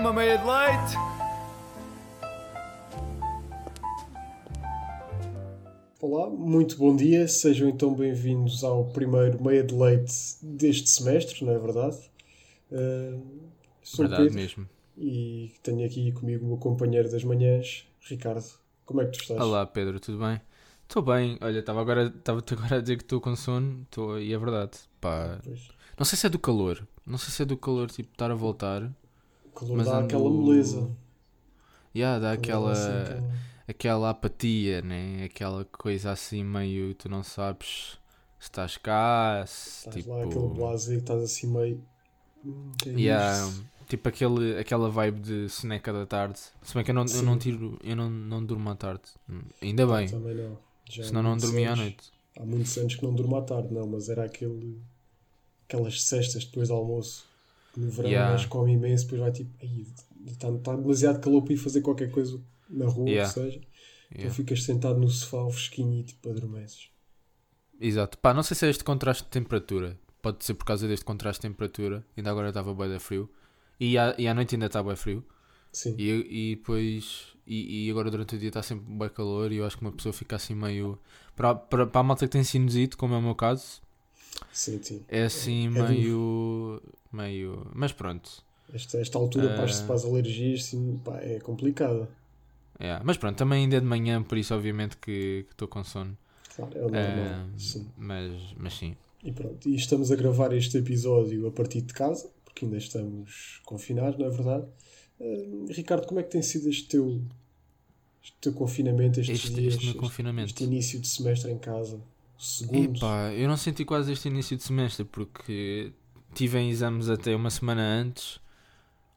Uma meia de leite! Olá, muito bom dia, sejam então bem-vindos ao primeiro meia de leite deste semestre, não é verdade? Uh, sou Verdade Pedro mesmo. e tenho aqui comigo o meu companheiro das manhãs, Ricardo. Como é que tu estás? Olá Pedro, tudo bem? Estou bem, olha, estava agora, estava agora a dizer que estou com sono, estou e é verdade. Pá, Pois, não sei se é do calor, não sei se é do calor, tipo, estar a voltar. O calor Mas dá ando- aquela moleza. Yeah, dá aquela, assim aquela- apatia, né? Aquela coisa assim meio, tu não sabes se estás cá, se Estás tipo... lá aquele blazer que estás assim meio. Hum, que é Yeah, tipo aquele, aquela vibe de soneca da tarde. Se bem que eu não, eu não tiro, eu não, não durmo à tarde. Ainda bem, Também não. Já senão não dormia à noite. Há muitos anos que não durmo à tarde, não, mas era aquele. aquelas cestas depois do almoço. No verão Yeah. um gajo come imenso, depois vai tipo. Está tá demasiado calor para ir fazer qualquer coisa na rua, Yeah. ou seja. Então Yeah. ficas sentado no sofá, fresquinho e tipo adormeces. Exato. Pá, não sei se é este contraste de temperatura. Pode ser por causa deste contraste de temperatura. Ainda agora estava bem frio. E à, e à noite ainda está bem frio. Sim. E, e depois. E, e agora durante o dia está sempre bem calor. E eu acho que uma pessoa fica assim meio. Para, para, para a malta que tem sinusite, como é o meu caso, Sim, sim. é assim É duro. meio. meio. Mas pronto. Esta, esta altura Ah. para, as, alergias sim, pá, é complicada. É. Mas pronto, também ainda é de manhã, por isso obviamente que estou com sono. Claro, é normal. Ah, Sim. mas, mas sim. E pronto, e estamos a gravar este episódio a partir de casa, porque ainda estamos confinados, não é verdade? Ah, Ricardo, como é que tem sido este teu, este teu confinamento, estes Este, dias, este este, este início de semestre em casa? O segundo? Epá, eu não senti quase este início de semestre porque tive em exames até uma semana antes.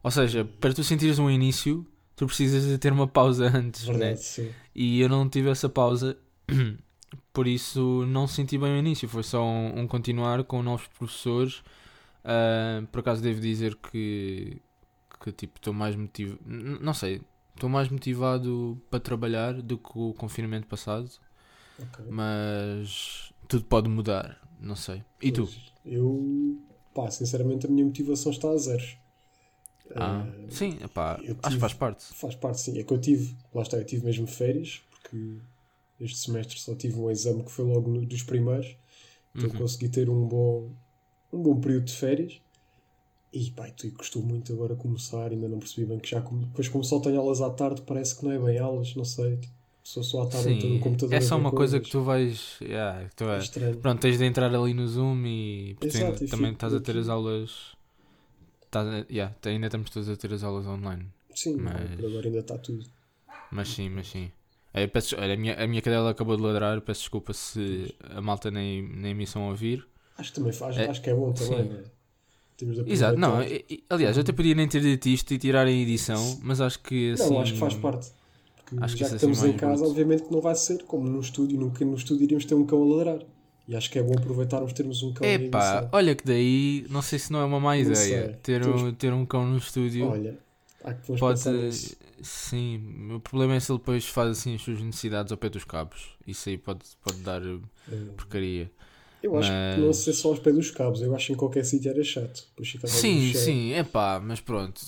Ou seja, para tu sentires um início, tu precisas de ter uma pausa antes, né? Verdade, sim. E eu não tive essa pausa, por isso não senti bem o início. Foi só um, um continuar com novos professores. Ah, por acaso devo dizer que, que tipo, estou mais motivado. Não sei, estou mais motivado para trabalhar do que o confinamento passado. Ok. Mas tudo pode mudar, não sei. E tu? Pois, Eu, pá, sinceramente a minha motivação está a zeros. Ah, Ah, sim, epá, eu acho que tive- faz parte. Faz parte, sim. É que eu tive, lá está, eu tive mesmo férias, porque este semestre só tive um exame que foi logo no- dos primeiros, então Uhum. consegui ter um bom, um bom período de férias. E pá, tu custou muito agora começar, ainda não percebi bem que já. Depois, como só tenho aulas à tarde, parece que não é bem aulas, não sei. Tipo, só tarde estou no computador. é a só uma coisa coisas. que tu vais. yeah, tu É vais-. Pronto, tens de entrar ali no Zoom e Exato, também estás a ter as aulas. Estás a- yeah, ainda estamos todos a ter as aulas online. Sim, mas- por agora ainda está tudo. Mas sim, mas sim. É, peço- olha, a, minha, a minha cadela acabou de ladrar, peço desculpa se a malta nem, nem me são a ouvir. Acho que também faz, É, acho que é bom também, é? De Exato, não, aliás, eu até podia nem ter dito isto e tirar em edição, mas acho que assim. Não, acho que faz parte. Acho que já isso que assim estamos mais em casa, bruto. obviamente que não vai ser como no estúdio. Nunca no estúdio iríamos ter um cão a ladrar. E acho que é bom aproveitarmos termos um cão Epá, olha que daí, não sei se não é uma má Não ideia sei. ter um, ter um cão no estúdio. Olha, há que Pode, sim, o problema é se ele depois faz assim as suas necessidades ao pé dos cabos. Isso aí pode, pode dar eh, Eh, porcaria. Eu acho que mas- não sei só aos pés dos cabos. Eu acho que em qualquer sítio era chato. Sim, sim, é pá, mas pronto.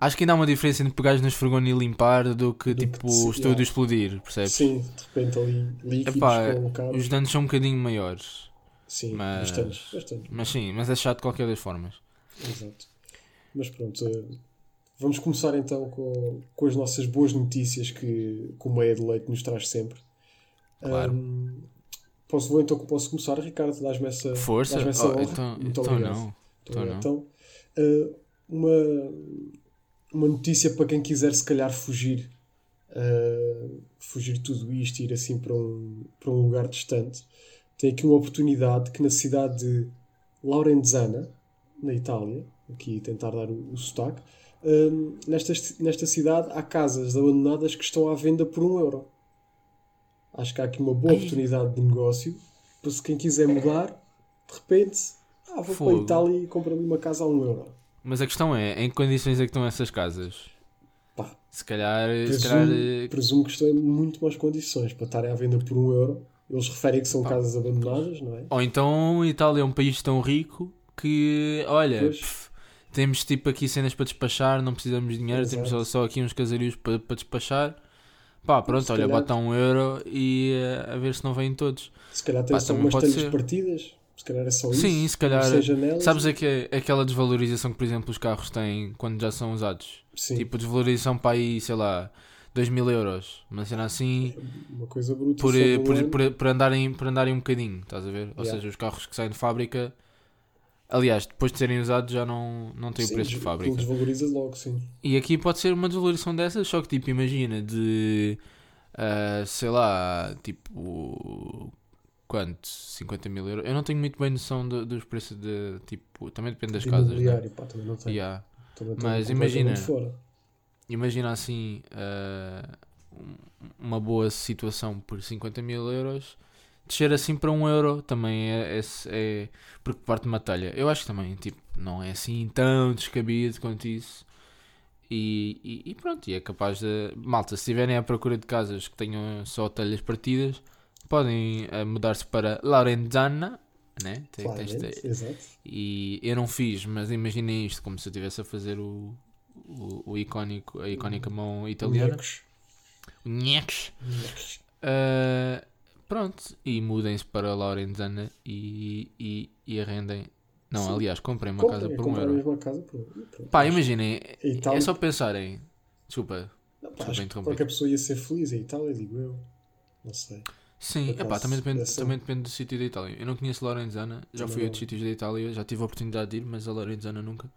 Acho que ainda há uma diferença entre pegares nos esfregões e limpar do que tipo o estúdio yeah. explodir, percebes? Sim, de repente ali líquidos Epá, cabo. Os danos são um bocadinho maiores. Sim, mas- bastante, bastante. Mas sim, mas é chato de qualquer das formas. Exato. Mas pronto, eh, vamos começar então com, com as nossas boas notícias que, que o Meia de Leite nos traz sempre. Claro. Ahm, posso, vou então posso começar, Ricardo? Dás-me essa, Força? dás-me essa Oh, então Muito então obrigado. não. Muito Então obrigado. não. Então, eh, uma, uma notícia para quem quiser se calhar fugir, eh, fugir de tudo isto e ir assim para um, para um lugar distante. Tem aqui uma oportunidade que na cidade de Laurenzana, na Itália, aqui tentar dar o, o sotaque, eh, nesta, nesta cidade há casas abandonadas que estão à venda por um euro. Acho que há aqui uma boa Ai. oportunidade de negócio para se quem quiser mudar, de repente, ah, vou para Fogo. a Itália e compro ali uma casa a um euro. Mas a questão é, em que condições é que estão essas casas? Pá, Se calhar, se calhar Presumo, eh, presumo que estão em muito mais condições para estarem à venda por um euro. Eles referem que são Pá. casas abandonadas, não é? Ou então a Itália é um país tão rico que, olha, pff, temos tipo aqui cenas para despachar, não precisamos de dinheiro, temos só, Exato. aqui uns casarios para, para despachar. Pá, pronto, Se olha, calhar- bota um euro e eh, a ver se não vêm todos. Se calhar tem Pá, só umas telhas partidas. Se calhar é só isso. Sim, se calhar. Não seja nelas. Sabes aque- aquela desvalorização que, por exemplo, os carros têm quando já são usados? Sim. Tipo, desvalorização para aí, sei lá, 2 mil euros. Uma cena assim, Uma coisa bruta. por, eh, por, por, por andarem, por andarem um bocadinho, estás a ver? Ou Yeah. seja, os carros que saem de fábrica. Aliás, depois de serem usados já não, não têm o Sim, preço de fábrica. desvaloriza logo, sim. E aqui pode ser uma desvalorização dessas, só que tipo, imagina, de ah, sei lá, tipo quanto? 50 mil euros. Eu não tenho muito bem noção do- dos preços de tipo, também depende das De casas, né? pá, também não tem. Yeah. Também Mas imagina-. Imagina assim um- uma boa situação por 50 mil euros. Descer assim para um euro também é, é, é porque parte de uma telha. Eu acho que também tipo, não é assim tão descabido quanto isso. E, e, e pronto, e é capaz de. Malta, se estiverem à procura de casas que tenham só telhas partidas, podem eh, mudar-se para Laurenzana, né? Tem- Claramente, exato. e eu não fiz, mas imaginem isto como se eu estivesse a fazer o, o, o icónico, a icónica mão italiana. O. Nhecos. Uh, pronto, e mudem-se para Laurenzana e, e, e arrendem. Não, Sim. aliás, comprem uma Comprem, casa por um euro. mesma casa por pronto. Pá, imaginem, Itália- é só pensarem. Desculpa. Não, pá, desculpa que interromper. qualquer pessoa ia ser feliz em Itália, digo eu. Não sei. Sim, epá, também, depende, também depende do sítio da Itália. Eu não conheço Lorenzana, já fui a outros sítios da Itália, já tive a oportunidade de ir, mas a Lorenzana nunca.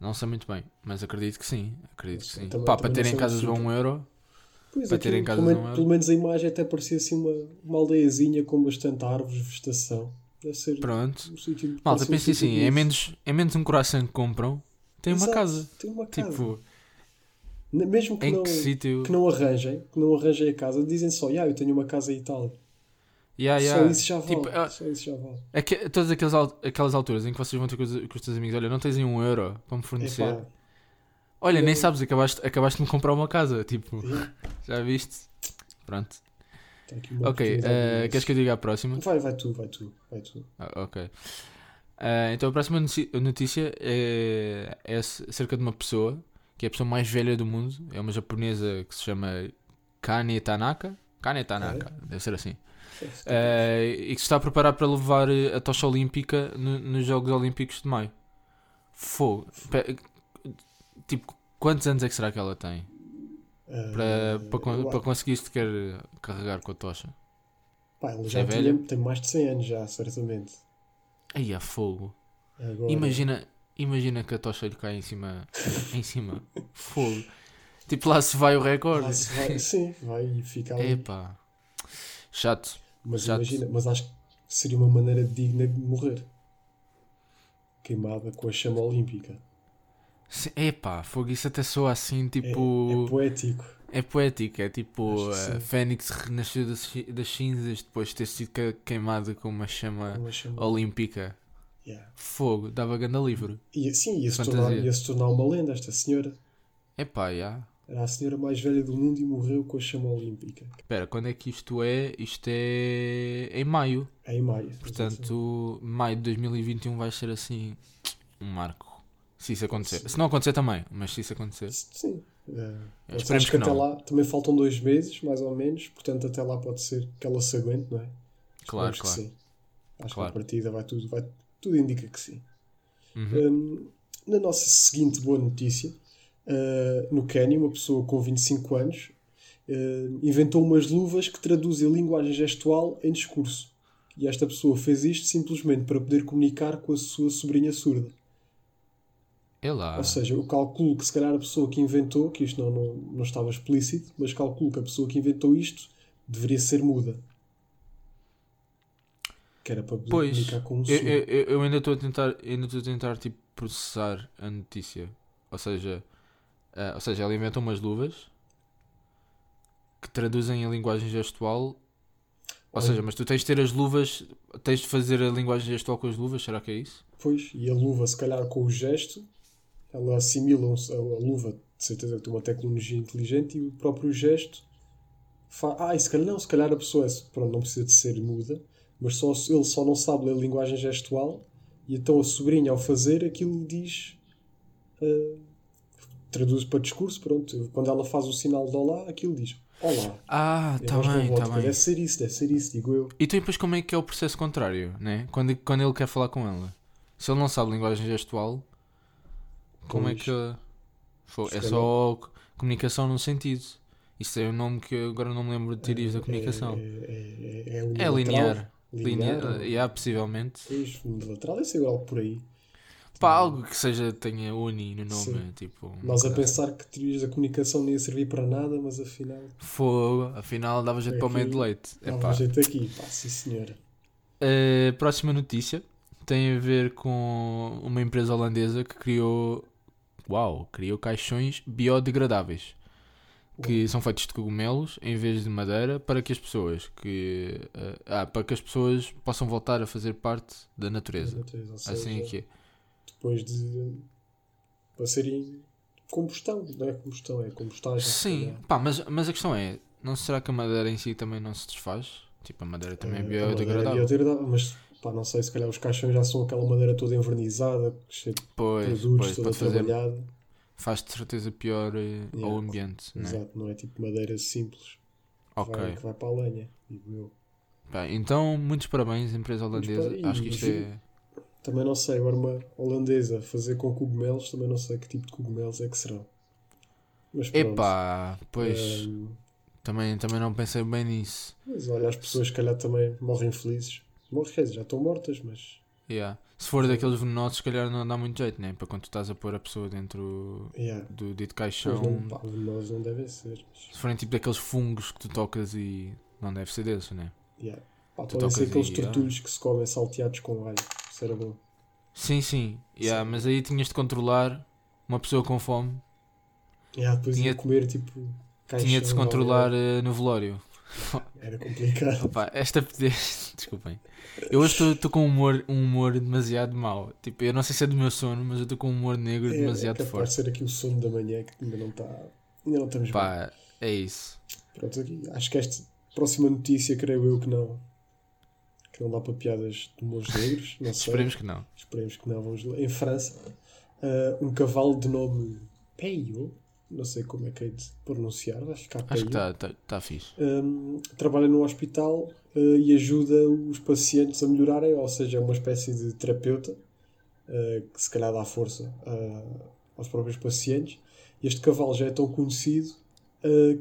Não sei muito bem, mas acredito que sim. Acredito que sim. também- Pá, também para terem casas a muito. um euro, Pois Para aquilo, terem casas pelo, não menos, é? pelo menos a imagem até parecia assim uma, uma aldeiazinha com bastante árvores, vegetação. Deve ser pronto. um sítio. Malta, ser um assim: é menos, é menos um coração que compram, tem uma Exato, casa. Tem uma casa. Tipo, Mesmo que em não, que sítio. que não arranjem, que não arranjem a casa, dizem só, yeah, eu tenho uma casa em Itália. Yeah, Só yeah. isso já vale. Tipo, Só isso já vale. É que, todas aquelas, aquelas alturas em que vocês vão ter com os, com os teus amigos: olha, não tens um euro para me fornecer. Epá, olha, nem eu- sabes, acabaste, acabaste de me comprar uma casa. Tipo, yeah, já viste? Pronto. uma Ok, de queres que eu diga a próxima? Vai, vai tu, vai tu, vai tu. Ah, ok. Ah, então a próxima notícia é, é acerca de uma pessoa que é a pessoa mais velha do mundo. É uma japonesa que se chama Kane Tanaka. Kane Tanaka, deve ser assim. Ah, e que se está a preparar para levar eh, a tocha olímpica no- nos Jogos Olímpicos de Maio. Fogo. Tipo, quantos anos é que será que ela tem? Eh, Para, para, eu- para conseguir sequer carregar com a tocha? pá, ele é já velha? tinha, tem mais de 100 anos já, certamente. Aí a fogo. Agora, Imagina, imagina que a tocha lhe cai em cima. em cima. Fogo. Tipo, lá se vai o lá recorde. se vai, sim, vai e fica ali. Epá. Chato. Mas Chato. imagina, mas acho que seria uma maneira digna de morrer. Queimada com a chama olímpica. Sim, Epá, fogo. Isso até soa assim, É, tipo. é poético. É, poético. É tipo. A sim. Fênix renasceu das, das cinzas depois de ter sido que- queimada com uma chama uma chama. olímpica. Yeah. Fogo. Dava ganda livro. E, sim, ia se, Fantasia. tornar, ia se tornar uma lenda esta senhora. Epá, já. Era a senhora mais velha do mundo e morreu com a chama olímpica. Espera, quando é que isto é? Isto é em maio. É em maio. Portanto, maio de 2021 vai ser assim um marco. Se isso acontecer. Se não acontecer também, mas se isso acontecer. Sim. É, mas Esperemos acho que, que até lá também faltam dois meses, mais ou menos. Portanto, até lá pode ser que ela se aguente, não é? Claro, Esperemos que claro. sim. Acho Claro. que a partida vai tudo, vai, tudo indica que sim. Uhum. Hum, na nossa seguinte boa notícia, uh, no Quênia, uma pessoa com 25 anos uh, inventou umas luvas que traduzem a linguagem gestual em discurso. E esta pessoa fez isto simplesmente para poder comunicar com a sua sobrinha surda. É lá. Ou seja, eu calculo que se calhar a pessoa que inventou, que isto não, não, não estava explícito, mas calculo que a pessoa que inventou isto deveria ser muda. Que era para poder Pois, comunicar com um Eu, eu, eu- ainda estou a tentar, ainda estou a tentar tipo, processar a notícia. Ou seja, ah, ou seja, ela inventou umas luvas que traduzem a linguagem gestual. Ou Olha. seja, mas tu tens de ter as luvas, tens de fazer a linguagem gestual com as luvas, será que é isso? Pois, e a luva, se calhar com o gesto, ela assimila a, a luva, de certeza que tem uma tecnologia inteligente, e o próprio gesto. Fa... Ah, e se calhar não, se calhar a pessoa é, pronto, não precisa de ser muda, mas só, ele só não sabe ler linguagem gestual, e então a sobrinha, ao fazer, aquilo diz uh, traduz para discurso, pronto. Quando ela faz o sinal de olá, aquilo diz olá. Ah, tá bem, tá bem. Deve ser isso, deve ser isso, digo eu. E tu depois como é que é o processo contrário, né? Quando, quando ele quer falar com ela? Se ele não sabe linguagem gestual, como é que. É só comunicação num sentido. Isso é o nome que agora não me lembro de teorias da comunicação. É, é, é, é, É linear. Linear. Linear, yeah, possivelmente. Pois, unilateral deve ser algo por aí. Pá, algo que seja, tenha uni no nome. Sim. Tipo, Nós a pensar que teorias da comunicação não ia servir para nada, mas afinal Fogo, afinal dava jeito para o meio de leite. dava Epá. jeito aqui. Pá, sim senhora. A próxima notícia tem a ver com uma empresa holandesa que criou. Uau! Criou caixões biodegradáveis que são feitos de cogumelos em vez de madeira para que as pessoas que eh, ah, para que as pessoas possam voltar a fazer parte da natureza. Natureza, ou Assim é que é. Depois de. para serem combustão, não é combustão, é compostagem. se Sim, pá, mas, mas a questão é, não será que a madeira em si também não se desfaz? Tipo, a madeira também é Eh, a madeira é biodegradável. biodegradável, mas pá, não sei, se calhar os caixões já são aquela madeira toda envernizada, cheia de Pois, produtos, pois, toda pode fazer, trabalhada. Faz de certeza pior eh, ao Yeah. ambiente, né? Exato, não é tipo madeira simples que, Ok. vai, que vai para a lenha, digo eu. Pá, então, muitos parabéns, empresa holandesa. Acho que isto é. Também não sei, agora uma holandesa fazer com cogumelos, também não sei que tipo de cogumelos é que serão. Mas pronto. Epá, pois. Ehm, Também, também não pensei bem nisso. mas olha, as pessoas se calhar também morrem felizes. Morrem, já estão mortas, mas. Yeah. Se for daqueles venenosos, se calhar não dá muito jeito, né? Para quando tu estás a pôr a pessoa dentro Yeah. do dito caixão. não, pá, nós não devem ser. Se forem tipo daqueles fungos que tu tocas e. Não deve ser desses, né? yeah. Pá, Tu podem ser aqueles e- tortulhos que se comem salteados com alho. Isso era bom. Sim, sim. Yeah, Sim. mas aí tinhas de controlar uma pessoa com fome. Yeah, depois Tinha- ia comer tipo. Tinha de se controlar eh, no velório. Era complicado. Opa, esta. Desculpem. Eu hoje estou com um humor, um humor demasiado mau. Tipo, eu não sei se é do meu sono, mas eu estou com um humor negro É, é demasiado de forte. ser aqui o sono da manhã que ainda não está. Ainda não estamos bem. Pá, é isso. Pronto, aqui. Acho que esta próxima notícia, creio eu que não. Que não dá para piadas de humores negros. Não sei. Esperemos que não. Esperemos que não. Vamos. Em França, ah, um cavalo de nome Peio, não sei como é que é de pronunciar. Acho que está tá, tá fixe. um, trabalha num hospital uh, e ajuda os pacientes a melhorarem, ou seja, é uma espécie de terapeuta uh, que se calhar dá força uh, aos próprios pacientes. Este cavalo já é tão conhecido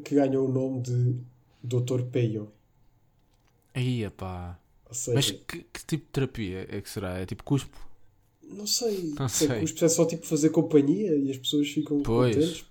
que ganhou o nome de Dr. Peio. Aí, pá. Seja, Mas que, que tipo de terapia é que será? É tipo cuspo? não sei, Não sei. sei. os é só tipo fazer companhia e as pessoas ficam Pois. contentes.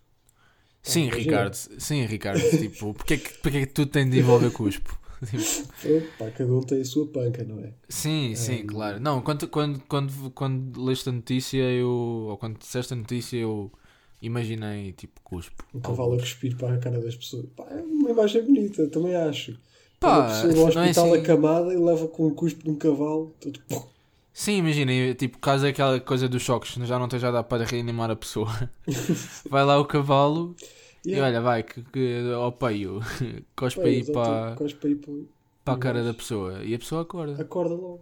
Sim. Ricardo. Sim, Ricardo. tipo, porque é, que, porque é que tu tens de envolver cuspo? Pá, cada um tem a sua panca, não é? sim, sim, Um, claro. Não, quando, quando, quando, quando leste a notícia, eu. Ou quando disseste a notícia, eu imaginei tipo cuspo. Um cavalo a cuspir para a cara das pessoas. Pá, é uma imagem bonita, também acho. Pá, uma pessoa no é hospital assim- acamada e leva com um cuspo de um cavalo. Tudo... Sim, imagina, tipo, caso aquela coisa dos choques, já não esteja a dar para reanimar a pessoa, vai lá o cavalo e Yeah. olha, vai, que, que ao peio, cospe aí para, cospe aí para... para a cara da pessoa e a pessoa acorda. Acorda logo.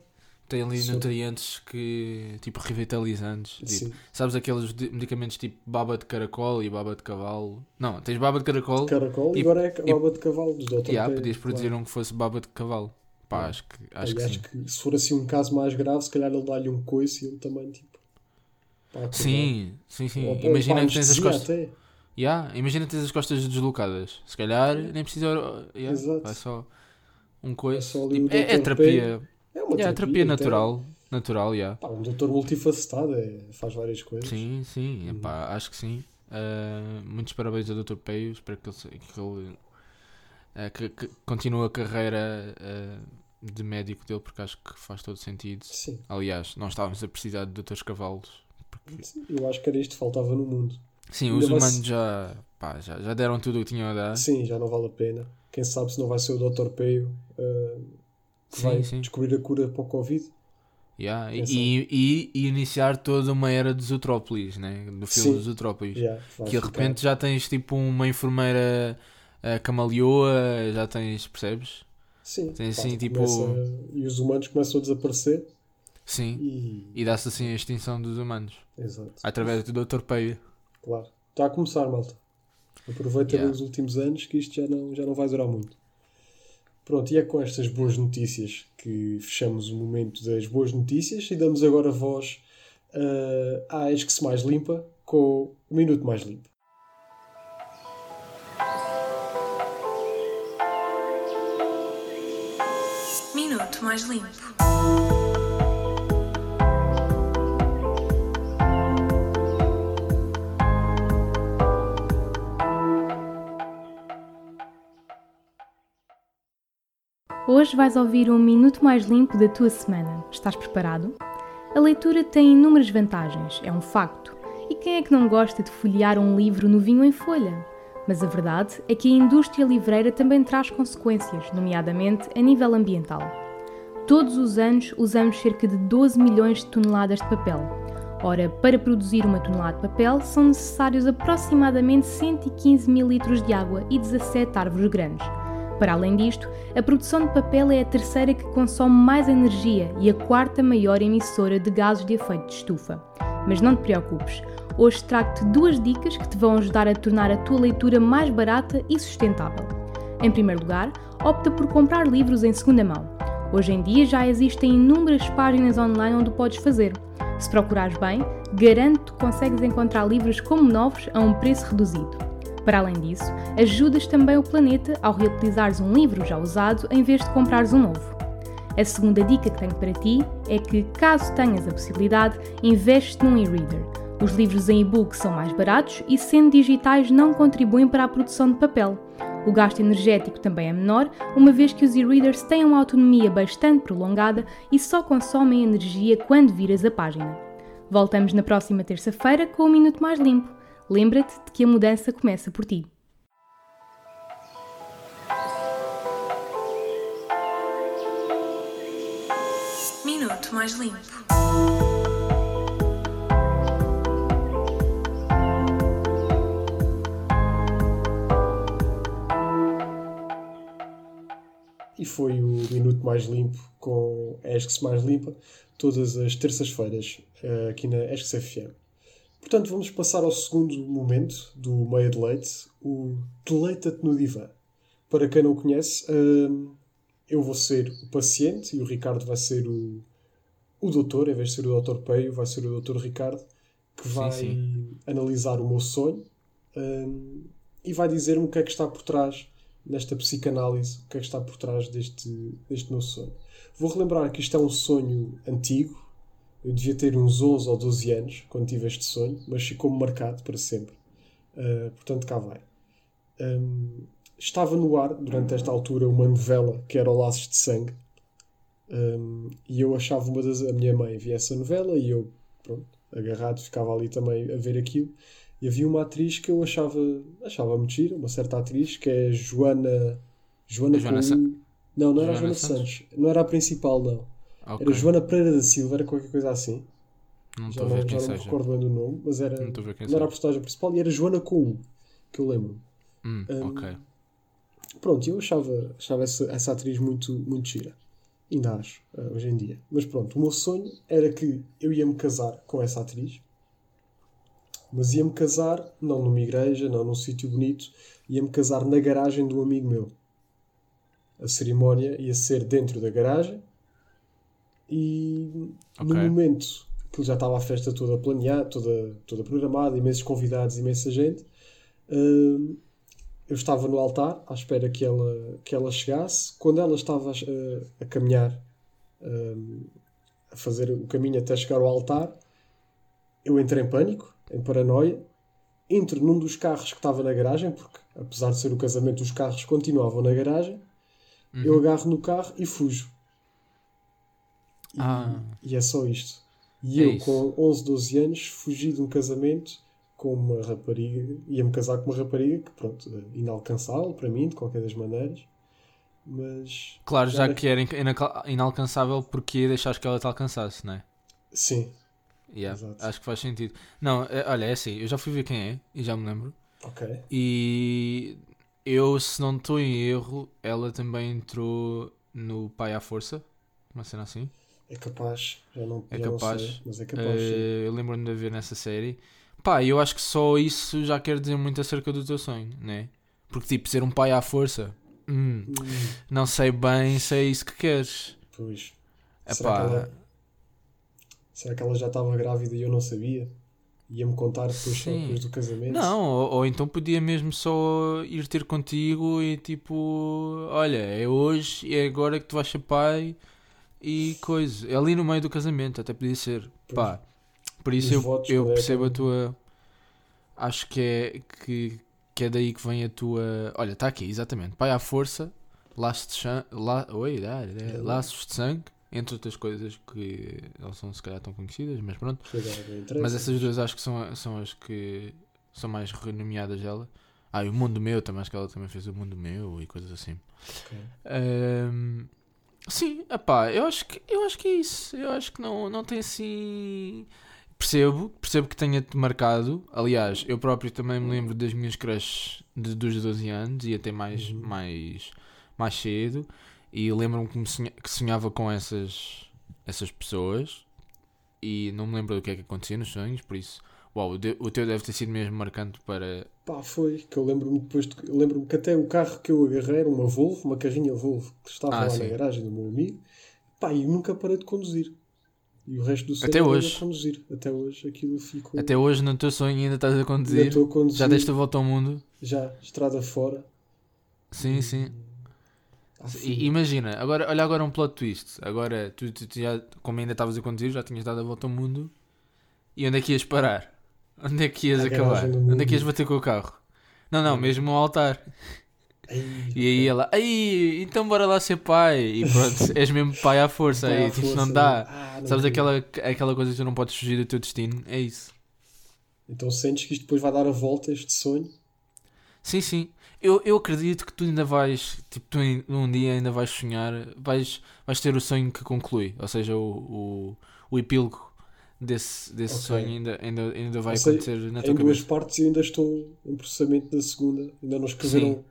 Tem ali Sim. nutrientes que, tipo, revitalizantes. Tipo, sabes aqueles de- medicamentos tipo baba de caracol e baba de cavalo? Não, tens baba de caracol Caracol e, E- agora é e- baba de cavalo. Dos Dr. e ah, Pé, podias produzir claro. um que fosse baba de cavalo. Pá, Yeah. acho que, Pá, acho que sim. acho que se for assim um caso mais grave, se calhar ele dá-lhe um coice e ele também, tipo... pá. Sim, sim, sim. Ou- Imagina pá, que tens as costas. até. Yeah, imagina que tens as costas deslocadas. Se calhar nem precisa. Yeah, Exato. Vai só um. É só ali Tipo, é, é terapia. É uma Yeah, terapia até. natural. Natural, yeah. Pá, um doutor multifacetado, é, faz várias coisas. Sim, sim. Uhum. epá, acho que sim. Uh, muitos parabéns ao Dr. Peio. Espero que ele, que ele uh, que, que continue a carreira uh, de médico dele, porque acho que faz todo sentido. Sim. Aliás, nós estávamos a precisar de doutores cavalos. Sim, Eu acho que era isto que faltava no mundo. Sim, Ainda os humanos se- já, pá, já, já deram tudo o que tinham a dar. Sim, já não vale a pena. Quem sabe se não vai ser o Dr. Peio uh, que Sim, vai sim. descobrir a cura para o Covid. Yeah, e, e, e- iniciar toda uma era dos Utrópolis, né? do filme dos Utrópolis. Vai que de ficar. repente já tens tipo uma enfermeira uh, camaleoa, já tens, percebes? Sim, tem assim, tipo- começa- E os humanos começam a desaparecer. Sim. E... E dá-se assim a extinção dos humanos. Exato. Através do Dr. Peio. Claro. Está a começar, malta. Aproveita Yeah. os últimos anos que isto já não, já não vai durar muito. Pronto, e é com estas boas notícias que fechamos o momento das boas notícias e damos agora voz uh, à Esque-se Mais Limpa com o Minuto Mais Limpo. Mais limpo. Hoje vais ouvir um minuto mais limpo da tua semana. Estás preparado? A leitura tem inúmeras vantagens, é um facto. E quem é que não gosta de folhear um livro novinho em folha? Mas a verdade é que a indústria livreira também traz consequências, nomeadamente a nível ambiental. Todos os anos usamos cerca de 12 milhões de toneladas de papel. Ora, para produzir uma tonelada de papel são necessários aproximadamente 115 mil litros de água e 17 árvores grandes. Para além disto, a produção de papel é a terceira que consome mais energia e a quarta maior emissora de gases de efeito de estufa. Mas não te preocupes, hoje trago-te duas dicas que te vão ajudar a tornar a tua leitura mais barata e sustentável. Em primeiro lugar, opta por comprar livros em segunda mão. Hoje em dia já existem inúmeras páginas online onde podes fazer. Se procurares bem, garanto que consegues encontrar livros como novos a um preço reduzido. Para além disso, ajudas também o planeta ao reutilizares um livro já usado em vez de comprares um novo. A segunda dica que tenho para ti é que, caso tenhas a possibilidade, investe num e-reader. Os livros em e-book são mais baratos e, sendo digitais, não contribuem para a produção de papel. O gasto energético também é menor, uma vez que os e-readers têm uma autonomia bastante prolongada e só consomem energia quando viras a página. Voltamos na próxima terça-feira com o Minuto Mais Limpo. Lembra-te de que a mudança começa por ti. Minuto mais limpo. E foi o Minuto Mais Limpo com a Esque-se Mais Limpa, todas as terças-feiras, eh, aqui na Esque FM. Portanto, vamos passar ao segundo momento do Meia de Leite, o Deleita-te no Divã. Para quem não o conhece, hum, eu vou ser o paciente e o Ricardo vai ser o, o doutor, em vez de ser o doutor Peio, vai ser o doutor Ricardo, que vai sim. analisar o meu sonho hum, e vai dizer-me o que é que está por trás nesta psicanálise, o que é que está por trás deste, deste meu sonho. Vou relembrar que isto é um sonho antigo, eu devia ter uns 11 ou 12 anos quando tive este sonho, mas ficou-me marcado para sempre. Uh, portanto, cá vai. Um, estava no ar, durante esta altura, uma novela que era o Laços de Sangue. Um, e eu achava uma das. A minha mãe via essa novela e eu, pronto, agarrado, ficava ali também a ver aquilo. E havia uma atriz que eu achava, achava muito gira, uma certa atriz, que é Joana. Joana, Joana Sa-. Não, não era a Joana Joana Santos? Santos. Não era a principal, não. Ok. Era Joana Pereira da Silva, era qualquer coisa assim. Não estou a não, ver já quem não me seja. recordo bem do nome, mas era, Não estou a ver quem não era a personagem principal e era Joana com que eu lembro. Hum, Um, ok. Pronto, eu achava, achava essa, essa atriz muito, muito gira. Ainda acho, eh, hoje em dia. Mas pronto, o meu sonho era que eu ia me casar com essa atriz, mas ia-me casar não numa igreja, não num sítio bonito, ia-me casar na garagem de um amigo meu. A cerimónia ia ser dentro da garagem e no Ok. momento que já estava a festa toda planeada, toda, toda programada, imensos convidados, imensa gente, hum, eu estava no altar à espera que ela, que ela chegasse. Quando ela estava a, a caminhar, hum, a fazer o caminho até chegar ao altar, eu entrei em pânico, em paranoia. Entro num dos carros que estava na garagem, porque apesar de ser o casamento, os carros continuavam na garagem. Eu agarro no carro e fujo. E, Ah. e é só isto. E É eu, isso. com 11, 12 anos, fugi de um casamento com uma rapariga. Ia-me casar com uma rapariga que, pronto, inalcançável para mim, de qualquer das maneiras. Mas. Claro, já era- que era inalcançável, porque deixaste que ela te alcançasse, não é? Sim, Yeah, acho que faz sentido. Não, é- olha, é assim, eu já fui ver quem é e já me lembro. ok. E eu, se não estou em erro, ela também entrou no Pai à Força, uma cena assim. É capaz, já não, É já não capaz. sei, mas é capaz. Eh, eu lembro-me de ver nessa série. Pá, eu acho que só isso já quer dizer muito acerca do teu sonho, né? Porque, tipo, ser um pai à força, hum, Hum, não sei bem se é isso que queres. pois. É Será, que ela, será que ela já estava grávida e eu não sabia? Ia-me contar depois, só depois do casamento? não, ou, ou então podia mesmo só ir ter contigo e tipo, olha, é hoje e é agora que tu vais ser pai e coisa. É ali no meio do casamento, até podia ser. Pá, por isso Os eu, eu é percebo a tua. Acho que é, que, que é daí que vem a tua. Olha, está aqui, exatamente. Pai à força, laços de sangue. La... Oi, laços de sangue, entre outras coisas que não são se calhar tão conhecidas, mas pronto. Mas essas duas acho que são, são as que são mais renomeadas dela. Ah, e o Mundo Meu também, acho que ela também fez o Mundo Meu e coisas assim. Ok. Ahm, sim, epá, eu acho que eu acho que é isso. Eu acho que não, não tem assim. Percebo, percebo que tenha-te marcado. Aliás, eu próprio também me lembro das minhas crushes de, dos 12 anos e até mais, Uhum. mais, mais cedo. E lembro-me que, sonha- que sonhava com essas, essas pessoas e não me lembro do que é que acontecia nos sonhos, por isso, uau, o, teu deve ter sido mesmo marcante para. Pá, foi, que eu lembro-me depois, de- lembro-me que até o carro que eu agarrei era uma Volvo, uma carrinha Volvo, que estava Ah, lá sim. na garagem do meu amigo, pá, e nunca parei de conduzir. E o resto do sonho Até hoje. conduzir. Até hoje aquilo ficou... Até hoje, no teu sonho, ainda estás a Ainda conduzir. estou a conduzir, Já deste a volta ao mundo. já, estrada fora. Sim, sim. Imagina, agora, olha agora um plot twist. Agora, tu, tu- tu já, como ainda estavas a conduzir, já tinhas dado a volta ao mundo. E onde é que ias parar? Onde é que ias À acabar? Onde é que ias bater com o carro? Não, não, Hum. mesmo ao altar. Ai, E aí ela, aí, então bora lá ser pai. E pronto, és mesmo pai à força. pá, aí, à tipo, força, não dá. ah, não Sabes aquela, aquela coisa que tu não podes fugir do teu destino? É isso. Então sentes que isto depois vai dar a volta, este sonho? Sim, sim. Eu, eu acredito que tu ainda vais, tipo, tu em- um dia ainda vais sonhar, vais, vais ter o sonho que conclui, ou seja, o, o, o epílogo desse, desse Ok. sonho ainda, ainda, ainda vai seja, acontecer na em tua duas cabeça. partes e ainda estou em processamento da segunda. Ainda não escreveram. Sim.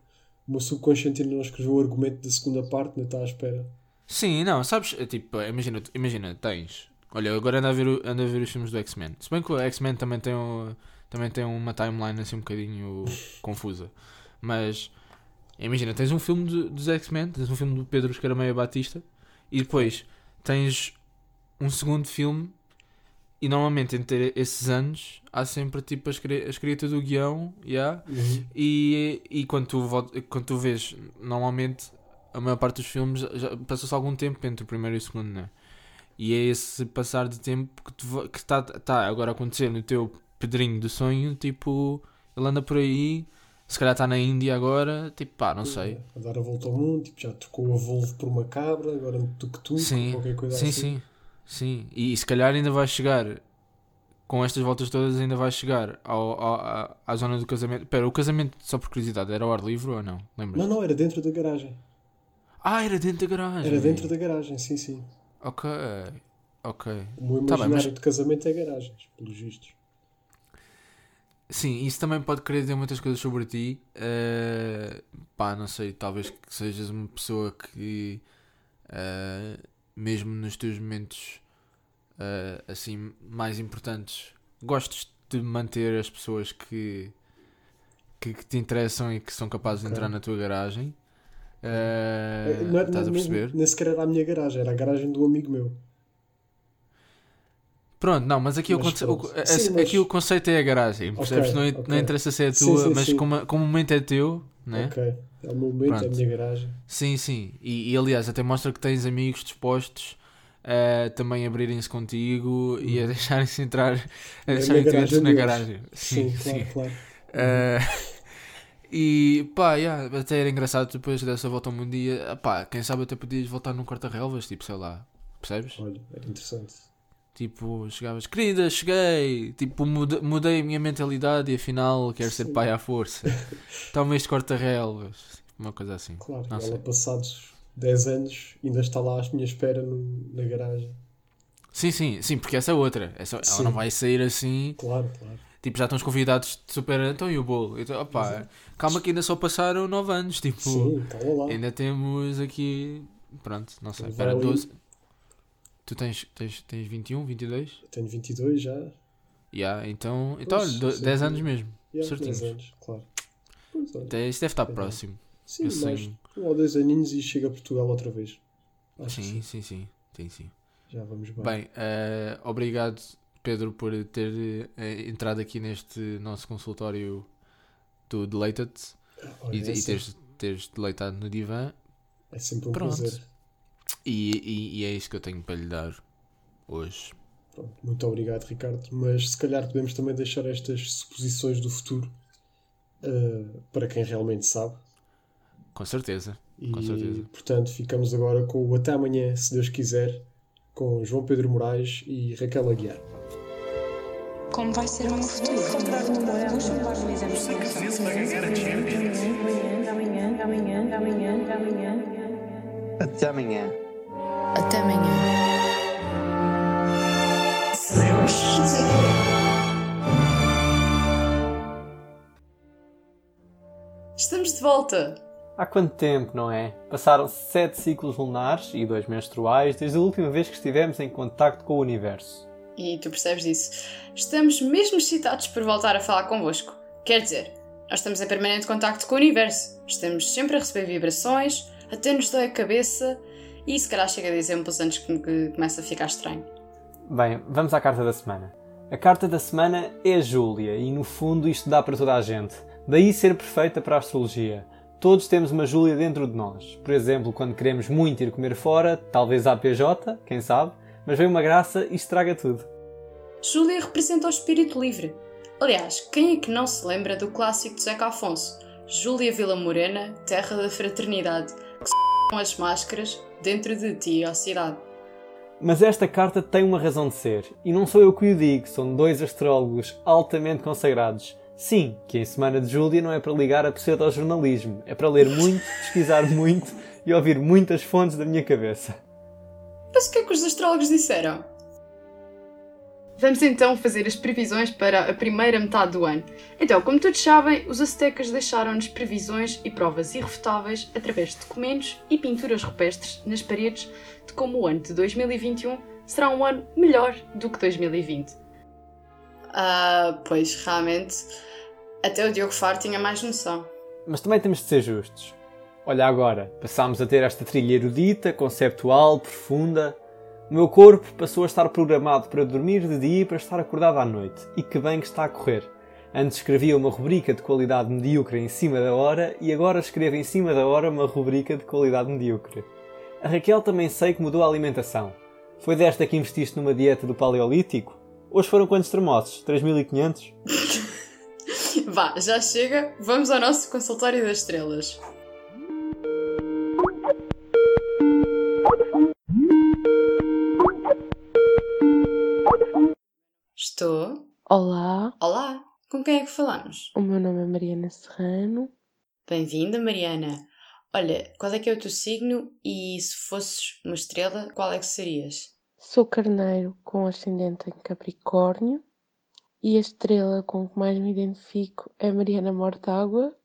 O meu subconsciente ainda não escreveu o argumento da segunda parte, ainda está à espera. Sim, não, sabes, é tipo, imagina, imagina, tens, olha, agora anda a ver, anda a ver os filmes do X-Men, se bem que o X-Men também tem, um, também tem uma timeline assim um bocadinho confusa, mas, imagina, tens um filme de- dos X-Men, tens um filme do Pedro Escarameia Batista, e depois tens um segundo filme, e normalmente entre esses anos, há sempre tipo a escre- a escrita do guião, yeah, Uhum. e, e quando, tu, quando tu vês, normalmente, a maior parte dos filmes passou-se algum tempo entre o primeiro e o segundo, né? E é esse passar de tempo que está tá, tá agora a acontecer no teu pedrinho do sonho, tipo, ele anda por aí, se calhar está na Índia agora, tipo, pá, não sei. A dar a volta ao mundo, tipo, já trocou a Volvo por uma cabra, agora um tuk-tuk, Sim, qualquer coisa sim, assim. sim, sim. E, se calhar ainda vai chegar, com estas voltas todas, ainda vai chegar ao, ao- à, à zona do casamento. Espera, o casamento, só por curiosidade, era ao ar livre ou não? Lembras? Não, não, era dentro da garagem. Ah, era dentro da garagem. Era dentro da garagem, sim, sim. Ok, ok. O meu Tá bem, imaginário mas- de casamento é garagens, pelos vistos. Sim, isso também pode querer dizer muitas coisas sobre ti. Eh, pá, não sei, talvez que sejas uma pessoa que, eh, mesmo nos teus momentos eh, assim mais importantes, gostes de manter as pessoas que, que, que te interessam e que são capazes de Ok. entrar na tua garagem. Eh, não era- estás a nem- perceber? Nem sequer era a minha garagem, era a garagem do amigo meu. Pronto, não, mas aqui, o, Mas conce- o- pronto. a- Sim, a- mas- aqui o conceito é a garagem, percebes? não, in- ok. não interessa se é a Sim, tua, sim, mas sim. Como, como o momento é teu, né? Ok, é o momento, é a Pronto. minha garagem. Sim, sim. E, e, aliás, até mostra que tens amigos dispostos a também abrirem-se contigo e a deixarem-se entrar, a Na deixarem garagem na garagem. Sim, Sim, sim. claro, claro. Eh, e pá, yeah, até era engraçado depois dessa volta ao mundo dia, pá, quem sabe até podias voltar num corta-relvas, tipo, sei lá, percebes? Olha, era interessante. Tipo, chegavas, querida, cheguei, tipo, mude- mudei a minha mentalidade e afinal quero ser Sim. pai à força. Toma este corta-relvas, uma coisa assim. Claro, Não ela sei. passados 10 anos ainda está lá à minha espera no- na garagem. Sim, sim, sim, porque essa é outra. Essa, ela não vai sair assim. Claro, claro. Tipo, já estão os convidados de super. Então e o bolo? Então, Exato. calma que ainda só passaram 9 anos. Tipo, Sim, calma lá. ainda temos aqui. Pronto, não sei. Ali. 12. Tu tens, tens, tens 21, 22? Eu tenho 22 já. Yeah, então, então Pois, olha, do- sim. 10 anos mesmo. Yeah, Certinhos. 10 anos, claro. Pois, olha. Então, Isso deve estar É. próximo. Sim, eu mais um ou dois aninhos e chega a Portugal outra vez. Acho Sim, sim. sim, sim. sim. Já vamos bem. Bem, eh, obrigado Pedro por ter eh, entrado aqui neste nosso consultório do Deleita-te Olha, e, é, e sempre, teres, teres deleitado no divã. é sempre um Pronto. prazer. E, e- e é isso que eu tenho para lhe dar hoje. Pronto, muito obrigado, Ricardo. Mas se calhar podemos também deixar estas suposições do futuro eh, para quem realmente sabe. Com certeza. E, Com certeza. portanto, ficamos agora com o Até Amanhã, se Deus quiser, com João Pedro Moraes e Raquel Aguiar. Como vai ser o meu futuro? Até amanhã. Até amanhã. Estamos de volta! Há quanto tempo, não é? Passaram sete ciclos lunares e dois menstruais desde a última vez que estivemos em contacto com o universo. E tu percebes disso. Estamos mesmo excitados por voltar a falar convosco. Quer dizer, nós estamos em permanente contacto com o universo. Estamos sempre a receber vibrações, até nos dói a cabeça e se calhar chega de exemplos antes que que comece a ficar estranho. Bem, vamos à carta da semana. A carta da semana é Júlia e no fundo isto dá para toda a gente. Daí ser perfeita para a astrologia. Todos temos uma Júlia dentro de nós. Por exemplo, quando queremos muito ir comer fora, talvez à PJ, quem sabe, mas vem uma graça e estraga tudo. Júlia representa o espírito livre. Aliás, quem é que não se lembra do clássico de Zeca Afonso? Júlia Vila Morena, terra da fraternidade, com as máscaras dentro de ti, ó cidade. Mas esta carta tem uma razão de ser, e não sou eu que o digo, são dois astrólogos altamente consagrados. Sim, que em Semana de Júlia não é para ligar a pseudo-jornalismo, é para ler muito, pesquisar muito e ouvir muitas fontes da minha cabeça. Mas o que é que os astrólogos disseram? Vamos então fazer as previsões para a primeira metade do ano. Então, como todos sabem, os aztecas deixaram-nos previsões e provas irrefutáveis através de documentos e pinturas rupestres nas paredes de como o ano de 2021 será um ano melhor do que 2020. Ah, pois realmente, até o Diogo Faro tinha mais noção. Mas também temos de ser justos. Olha agora, passámos a ter esta trilha erudita, conceptual, profunda. O meu corpo passou a estar programado para dormir de dia e para estar acordado à noite. E que bem que está a correr. Antes escrevia uma rubrica de qualidade medíocre em cima da hora e agora escrevo em cima da hora uma rubrica de qualidade medíocre. A Raquel também sei que mudou a alimentação. Foi desta que investiste numa dieta do Paleolítico? Hoje foram quantos termossos? 3500? Vá, já chega, vamos ao nosso consultório das estrelas. Estou. Olá, Olá, com quem é que falamos? o meu nome é Mariana Serrano. Bem-vinda, Mariana. Olha, qual é que é o teu signo e se fosses uma estrela, qual é que serias? Sou carneiro com ascendente em Capricórnio e a estrela com que mais me identifico é Mariana Mortágua.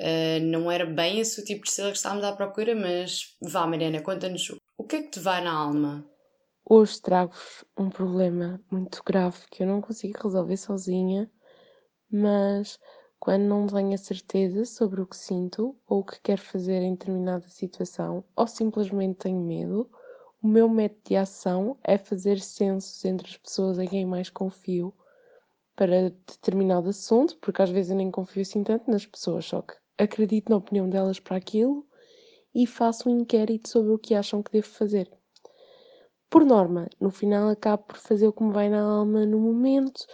Ah, não era bem esse o tipo de estrela que estávamos à procura, mas vá, Mariana, conta-nos o que é que te vai na alma? Hoje trago-vos um problema muito grave que eu não consigo resolver sozinha, mas quando não tenho a certeza sobre o que sinto ou o que quero fazer em determinada situação, ou simplesmente tenho medo, o meu método de ação é fazer censos entre as pessoas em quem mais confio para determinado assunto, porque às vezes eu nem confio assim tanto nas pessoas, só que acredito na opinião delas para aquilo e faço um inquérito sobre o que acham que devo fazer. Por norma, no final acabo por fazer o que me vai na alma no momento,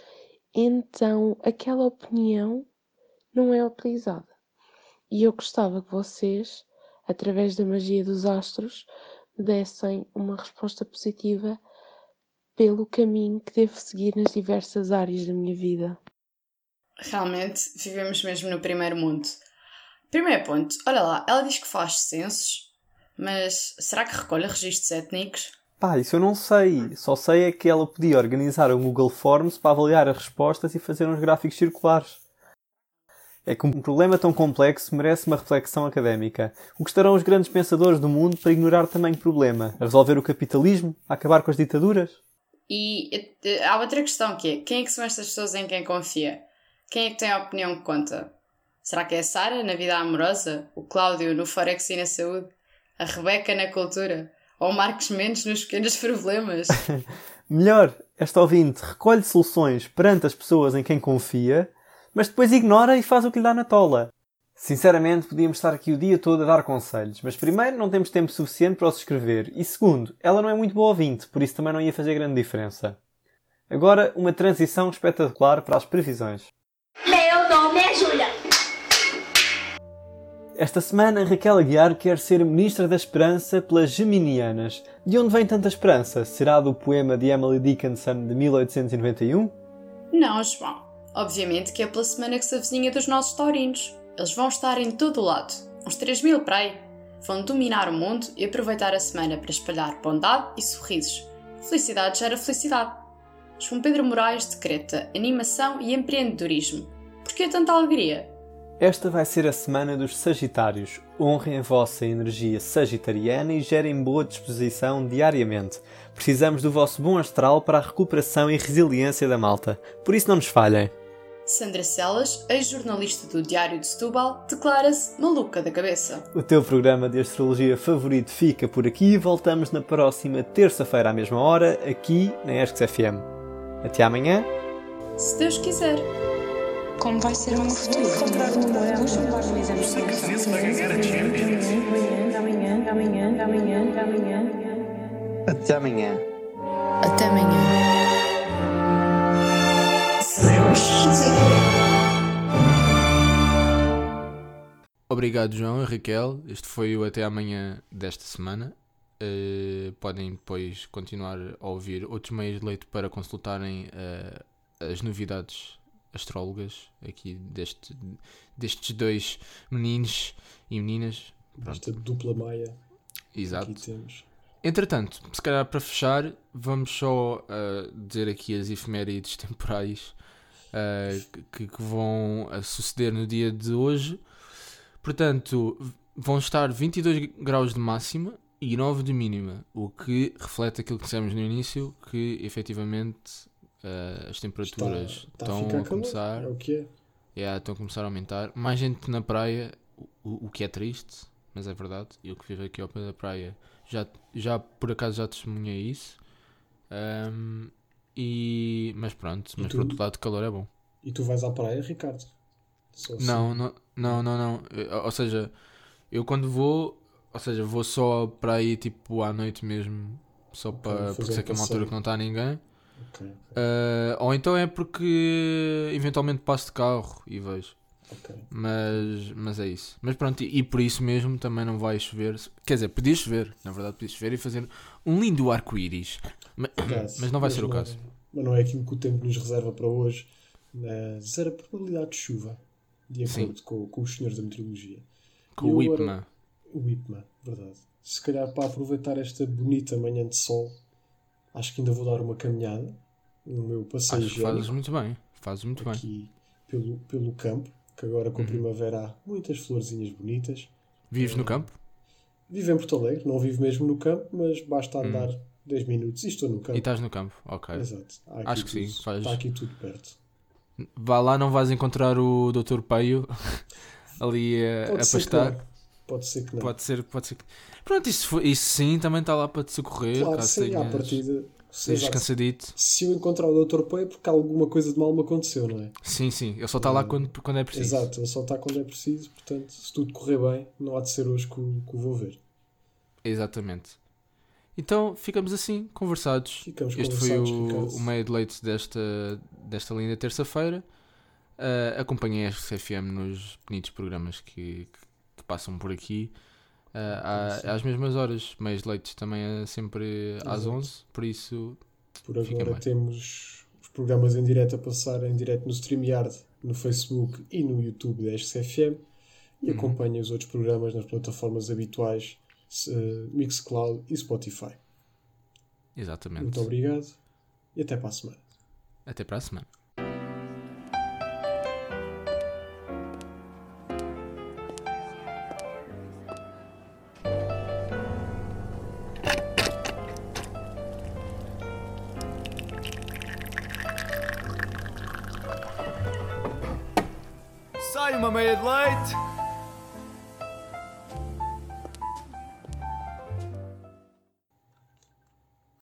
então aquela opinião não é utilizada. E eu gostava que vocês, através da magia dos astros, me dessem uma resposta positiva pelo caminho que devo seguir nas diversas áreas da minha vida. Realmente, vivemos mesmo no primeiro mundo. Primeiro ponto, olha lá, ela diz que faz censos, mas será que recolhe registros étnicos? Pá, isso eu não sei. Só sei é que ela podia organizar um Google Forms para avaliar as respostas e fazer uns gráficos circulares. É que um problema tão complexo merece uma reflexão académica. O que estarão os grandes pensadores do mundo para ignorar tamanho problema? A resolver o capitalismo? A acabar com as ditaduras? E há outra questão que é: quem é que são estas pessoas em quem confia? Quem é que tem a opinião que conta? Será que é a Sara na vida amorosa? O Cláudio no Forex e na saúde? A Rebeca na cultura? Ou o Marcos Mendes nos pequenos problemas? Melhor, esta ouvinte recolhe soluções perante as pessoas em quem confia, mas depois ignora e faz o que lhe dá na tola. Sinceramente, podíamos estar aqui o dia todo a dar conselhos, mas primeiro, não temos tempo suficiente para os escrever, e segundo, ela não é muito boa ouvinte, por isso também não ia fazer grande diferença. Agora, uma transição espetacular para as previsões. Meu nome é Júlia. Esta semana, Raquel Aguiar quer ser Ministra da Esperança pelas Geminianas. De onde vem tanta esperança? Será do poema de Emily Dickinson de 1891? Não, João. Obviamente que é pela semana que se avizinha dos nossos taurinos. Eles vão estar em todo o lado, uns 3 mil para aí. Vão dominar o mundo e aproveitar a semana para espalhar bondade e sorrisos. Felicidade gera felicidade. João Pedro Moraes decreta animação e empreendedorismo. Por que tanta alegria? Esta vai ser a semana dos Sagitários. Honrem a vossa energia sagitariana e gerem boa disposição diariamente. Precisamos do vosso bom astral para a recuperação e resiliência da malta. Por isso não nos falhem. Sandra Celas, ex-jornalista do Diário de Setúbal, declara-se maluca da cabeça. O teu programa de astrologia favorito fica por aqui. Voltamos na próxima terça-feira à mesma hora, aqui na ESCS FM. Até amanhã. Se Deus quiser. Como vai ser o meu futuro? Até amanhã. Até amanhã. Obrigado, João e Raquel. Este foi o Até Amanhã desta semana. Uh, podem depois continuar a ouvir outros meios de leite para consultarem uh, as novidades astrólogas aqui deste, destes dois meninos e meninas. Esta dupla maia. Exato. Aqui temos. Entretanto, se calhar para fechar, vamos só uh, dizer aqui as efemérides temporais uh, que, que, vão uh, suceder no dia de hoje. Portanto, vão estar 22 graus de máxima e 9 de mínima, o que reflete aquilo que dissemos no início, que efetivamente as temperaturas está, está estão a, a começar. É o que é. Yeah, estão a começar a aumentar. Mais gente na praia, o, o que é triste, mas é verdade. Eu que vivo aqui ao pé da praia já, já por acaso já testemunhei isso. Um, e, mas pronto, E mas tu? por outro lado, calor é bom. E tu vais à praia, Ricardo? Assim. Não, não, não, não, não. Eu- Ou seja, eu quando vou, ou seja, vou só para aí tipo à noite mesmo, só para porque sei que é uma altura que não está ninguém. Ok, ok, Ah, ou então é porque eventualmente passo de carro e vejo. ok. Mas, mas é isso. Mas pronto, e, e por isso mesmo também não vai chover. Quer dizer, podia chover, na verdade, podia chover e fazer um lindo arco-íris. Ma- Caso. Mas não vai ser o não- caso. Mas não é aquilo que o tempo nos reserva para hoje. Mas zero a probabilidade de chuva, de acordo com, com os senhores da meteorologia. Com o IPMA. O IPMA, verdade. Se calhar para aproveitar esta bonita manhã de sol, acho que ainda vou dar uma caminhada no meu passeio Acho que fazes muito bem. Fazes muito bem. aqui pelo, pelo campo, que agora com a Uhum. primavera há muitas florzinhas bonitas. Vives no campo? Vivo em Porto Alegre, não vivo mesmo no campo, mas basta andar 10 minutos e estou no Hum. E campo. estás no campo, ok. Exato. Acho que sim, tudo- faz- Está aqui tudo perto. Vá lá, não vais encontrar o Dr. Peio ali a, a pastar. Pode ser que não. Pode ser, pode ser. que- Pronto, isso, foi- isso sim também está lá para te socorrer. claro, caso sim, à tenhas- partida. Estejas Exato. cansadito. Se eu encontrar o Dr. Pei é porque alguma coisa de mal me aconteceu, não é? Sim, sim. Ele só está lá quando, quando é preciso. Exato, ele só está quando é preciso, portanto, se tudo correr bem, não há de ser hoje que o, que o vou ver. Exatamente. Então ficamos assim, conversados. Ficamos este foi conversados, o, Ricardo. o meio de leite desta, desta linda terça-feira. Uh, acompanhei a RCFM nos bonitos programas que passam por aqui. Uh, às mesmas horas, meios leites também é sempre às Exato. 11, por isso Por agora temos os programas em direto a passar em direto no StreamYard, no Facebook e no YouTube da SCFM e Uhum. acompanhem os outros programas nas plataformas habituais eh, Mixcloud e Spotify. exatamente. Muito obrigado e até para a semana. Até para a semana.